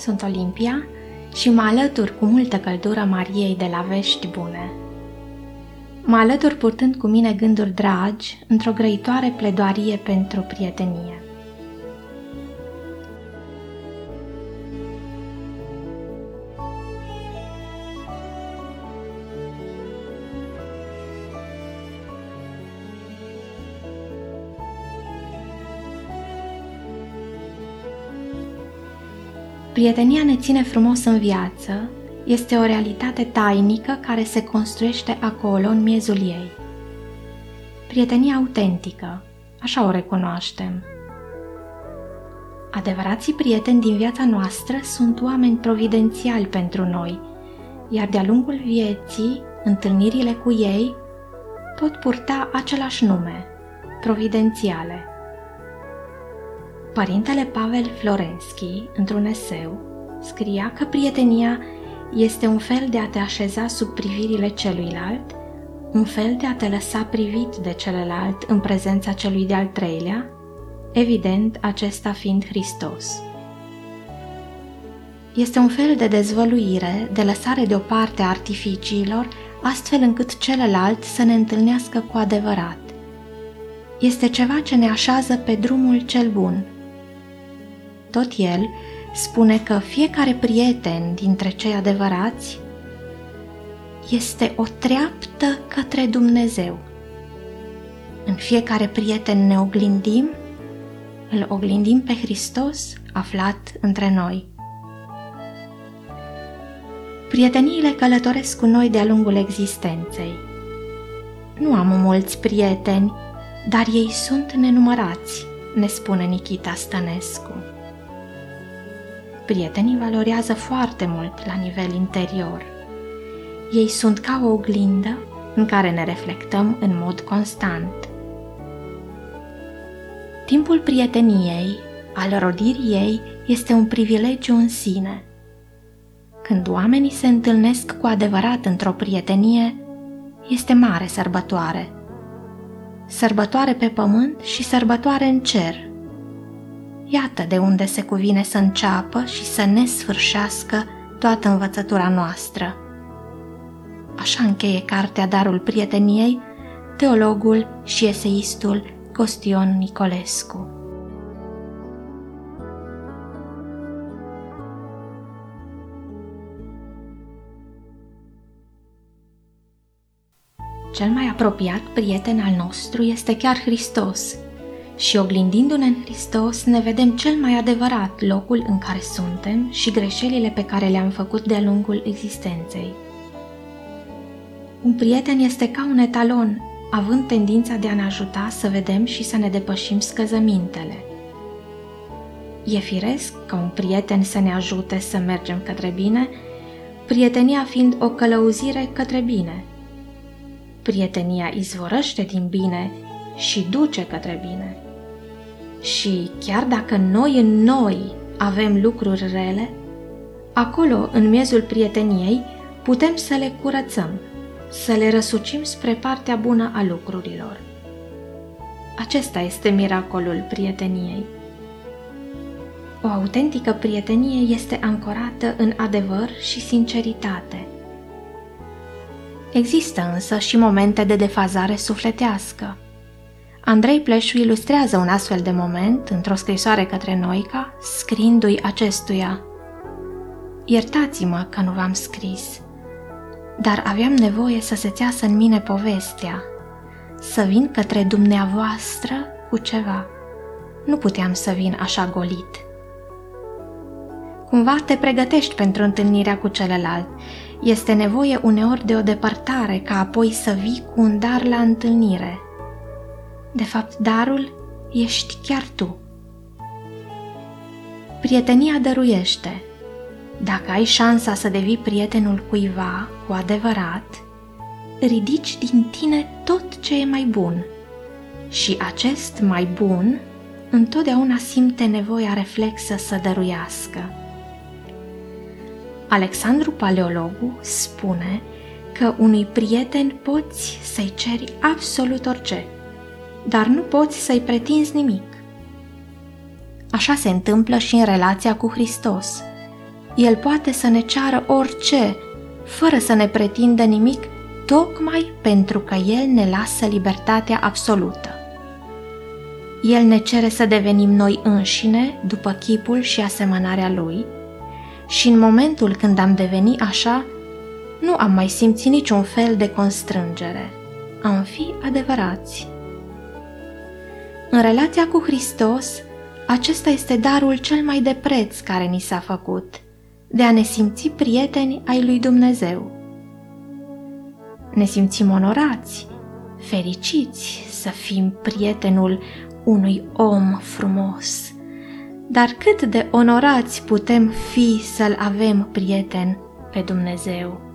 Sunt Olimpia și mă alătur cu multă căldură Mariei de la Vești Bune. Mă alătur purtând cu mine gânduri dragi într-o grăitoare pledoarie pentru prietenie. Prietenia ne ține frumos în viață, este o realitate tainică care se construiește acolo, în miezul ei. Prietenia autentică, așa o recunoaștem. Adevărații prieteni din viața noastră sunt oameni providențiali pentru noi, iar de-a lungul vieții, întâlnirile cu ei pot purta același nume, providențiale. Părintele Pavel Florenski, într-un eseu, scria că prietenia este un fel de a te așeza sub privirile celuilalt, un fel de a te lăsa privit de celălalt în prezența celui de-al treilea, evident acesta fiind Hristos. Este un fel de dezvăluire, de lăsare deoparte a artificiilor, astfel încât celălalt să ne întâlnească cu adevărat. Este ceva ce ne așează pe drumul cel bun, tot el spune că fiecare prieten dintre cei adevărați este o treaptă către Dumnezeu. În fiecare prieten ne oglindim, îl oglindim pe Hristos aflat între noi. Prieteniile călătoresc cu noi de-a lungul existenței. Nu am mulți prieteni, dar ei sunt nenumărați, ne spune Nikita Stănescu prietenii valorează foarte mult la nivel interior. Ei sunt ca o oglindă în care ne reflectăm în mod constant. Timpul prieteniei, al rodirii ei, este un privilegiu în sine. Când oamenii se întâlnesc cu adevărat într-o prietenie, este mare sărbătoare. Sărbătoare pe pământ și sărbătoare în cer – Iată de unde se cuvine să înceapă și să ne sfârșească toată învățătura noastră. Așa încheie cartea Darul Prieteniei, teologul și eseistul Costion Nicolescu. Cel mai apropiat prieten al nostru este chiar Hristos, și oglindindu-ne în Hristos, ne vedem cel mai adevărat locul în care suntem și greșelile pe care le-am făcut de-a lungul existenței. Un prieten este ca un etalon, având tendința de a ne ajuta să vedem și să ne depășim scăzămintele. E firesc ca un prieten să ne ajute să mergem către bine, prietenia fiind o călăuzire către bine. Prietenia izvorăște din bine și duce către bine. Și chiar dacă noi în noi avem lucruri rele, acolo, în miezul prieteniei, putem să le curățăm, să le răsucim spre partea bună a lucrurilor. Acesta este miracolul prieteniei. O autentică prietenie este ancorată în adevăr și sinceritate. Există însă și momente de defazare sufletească – Andrei Pleșu ilustrează un astfel de moment într-o scrisoare către Noica, scriindu-i acestuia Iertați-mă că nu v-am scris, dar aveam nevoie să se țeasă în mine povestea, să vin către dumneavoastră cu ceva. Nu puteam să vin așa golit. Cumva te pregătești pentru întâlnirea cu celălalt. Este nevoie uneori de o depărtare ca apoi să vii cu un dar la întâlnire – de fapt, darul ești chiar tu. Prietenia dăruiește. Dacă ai șansa să devii prietenul cuiva cu adevărat, ridici din tine tot ce e mai bun. Și acest mai bun întotdeauna simte nevoia reflexă să dăruiască. Alexandru Paleologu spune că unui prieten poți să-i ceri absolut orice – dar nu poți să-i pretinzi nimic. Așa se întâmplă și în relația cu Hristos. El poate să ne ceară orice, fără să ne pretindă nimic, tocmai pentru că El ne lasă libertatea absolută. El ne cere să devenim noi înșine, după chipul și asemănarea Lui, și în momentul când am devenit așa, nu am mai simțit niciun fel de constrângere. Am fi adevărați. În relația cu Hristos, acesta este darul cel mai de preț care ni s-a făcut, de a ne simți prieteni ai lui Dumnezeu. Ne simțim onorați, fericiți să fim prietenul unui om frumos. Dar cât de onorați putem fi să-l avem prieten pe Dumnezeu.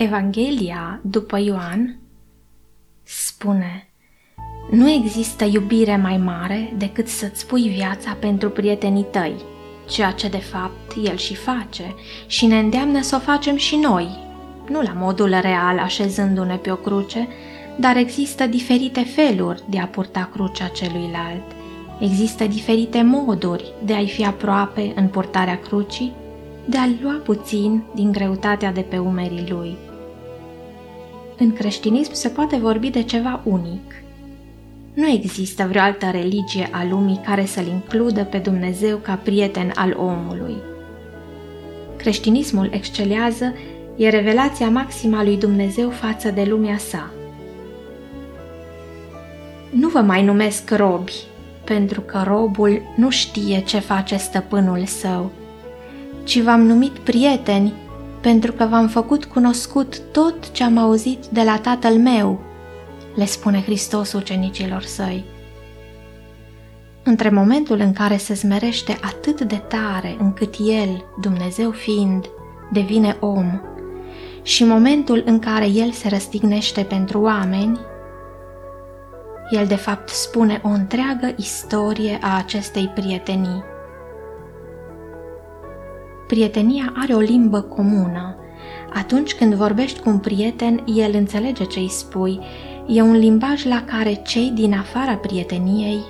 Evanghelia după Ioan spune Nu există iubire mai mare decât să-ți pui viața pentru prietenii tăi, ceea ce de fapt El și face și ne îndeamnă să o facem și noi, nu la modul real așezându-ne pe o cruce, dar există diferite feluri de a purta crucea celuilalt. Există diferite moduri de a-i fi aproape în purtarea crucii, de a-l lua puțin din greutatea de pe umerii lui. În creștinism se poate vorbi de ceva unic. Nu există vreo altă religie a lumii care să-L includă pe Dumnezeu ca prieten al omului. Creștinismul excelează e revelația maximă a lui Dumnezeu față de lumea sa. Nu vă mai numesc robi, pentru că robul nu știe ce face stăpânul său, ci v-am numit prieteni pentru că v-am făcut cunoscut tot ce am auzit de la Tatăl meu, le spune Hristos ucenicilor săi. Între momentul în care se smerește atât de tare încât El, Dumnezeu fiind, devine om, și momentul în care El se răstignește pentru oameni, El de fapt spune o întreagă istorie a acestei prietenii Prietenia are o limbă comună. Atunci când vorbești cu un prieten, el înțelege ce îi spui. E un limbaj la care cei din afara prieteniei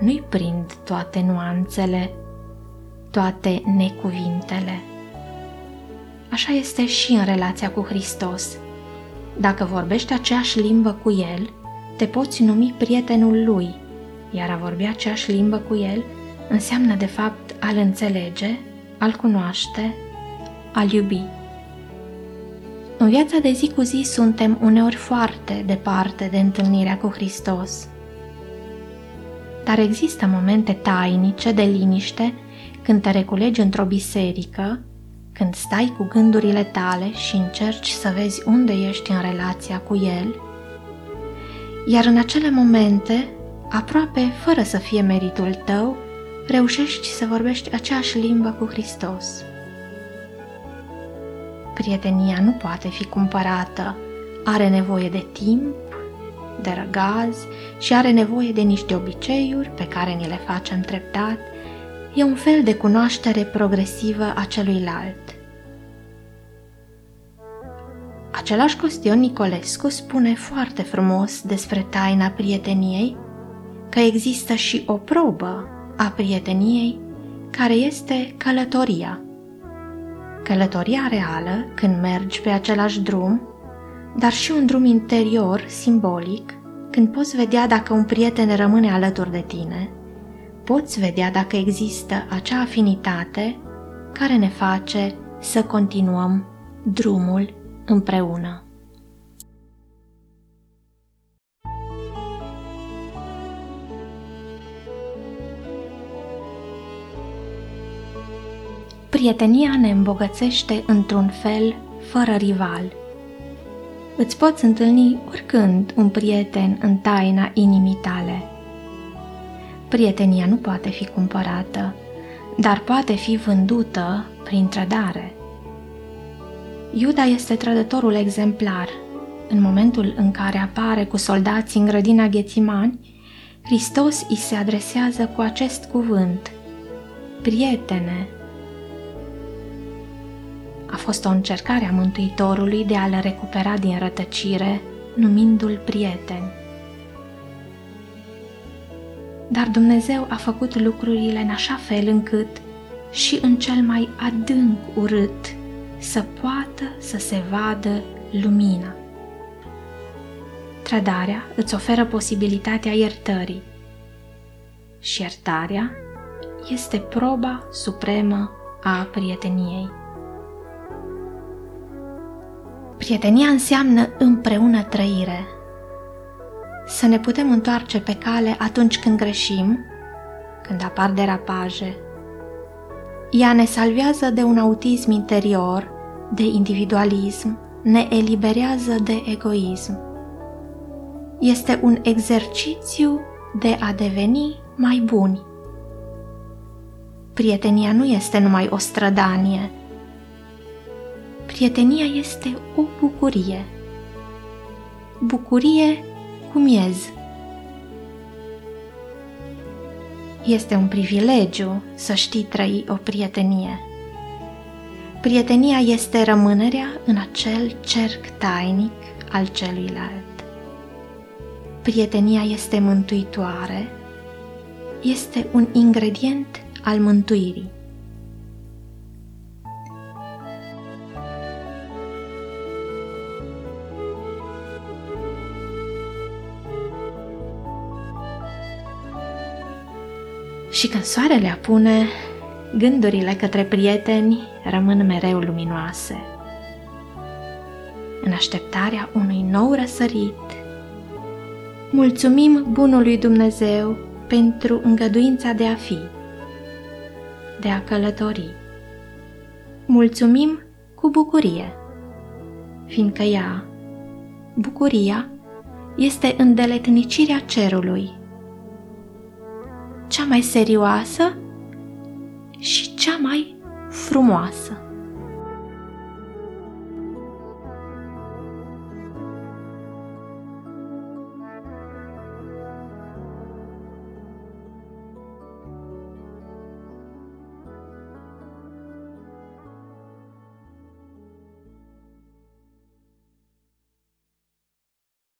nu-i prind toate nuanțele, toate necuvintele. Așa este și în relația cu Hristos. Dacă vorbești aceeași limbă cu El, te poți numi prietenul Lui, iar a vorbi aceeași limbă cu El înseamnă de fapt a-L înțelege al cunoaște, al iubi. În viața de zi cu zi suntem uneori foarte departe de întâlnirea cu Hristos. Dar există momente tainice de liniște când te reculegi într-o biserică, când stai cu gândurile tale și încerci să vezi unde ești în relația cu El, iar în acele momente, aproape fără să fie meritul tău, reușești să vorbești aceeași limbă cu Hristos. Prietenia nu poate fi cumpărată, are nevoie de timp, de răgaz și are nevoie de niște obiceiuri pe care ni le facem treptat. E un fel de cunoaștere progresivă a celuilalt. Același Costion Nicolescu spune foarte frumos despre taina prieteniei că există și o probă a prieteniei, care este călătoria. Călătoria reală, când mergi pe același drum, dar și un drum interior, simbolic, când poți vedea dacă un prieten rămâne alături de tine, poți vedea dacă există acea afinitate care ne face să continuăm drumul împreună. Prietenia ne îmbogățește într-un fel fără rival. Îți poți întâlni oricând un prieten în taina inimii tale. Prietenia nu poate fi cumpărată, dar poate fi vândută prin trădare. Iuda este trădătorul exemplar. În momentul în care apare cu soldații în grădina Ghețimani, Hristos îi se adresează cu acest cuvânt. Prietene, A fost o încercare a Mântuitorului de a-l recupera din rătăcire, numindu-l prieten. Dar Dumnezeu a făcut lucrurile în așa fel încât și în cel mai adânc urât să poată să se vadă lumina. Trădarea îți oferă posibilitatea iertării și iertarea este proba supremă a prieteniei. Prietenia înseamnă împreună trăire. Să ne putem întoarce pe cale atunci când greșim, când apar derapaje. Ea ne salvează de un autism interior, de individualism, ne eliberează de egoism. Este un exercițiu de a deveni mai buni. Prietenia nu este numai o strădanie. Prietenia este o bucurie. Bucurie cu miez. Este un privilegiu să știi trăi o prietenie. Prietenia este rămânerea în acel cerc tainic al celuilalt. Prietenia este mântuitoare, este un ingredient al mântuirii. Și când soarele apune, gândurile către prieteni rămân mereu luminoase. În așteptarea unui nou răsărit, mulțumim Bunului Dumnezeu pentru îngăduința de a fi, de a călători. Mulțumim cu bucurie, fiindcă ea, bucuria, este îndeletnicirea cerului, cea mai serioasă și cea mai frumoasă.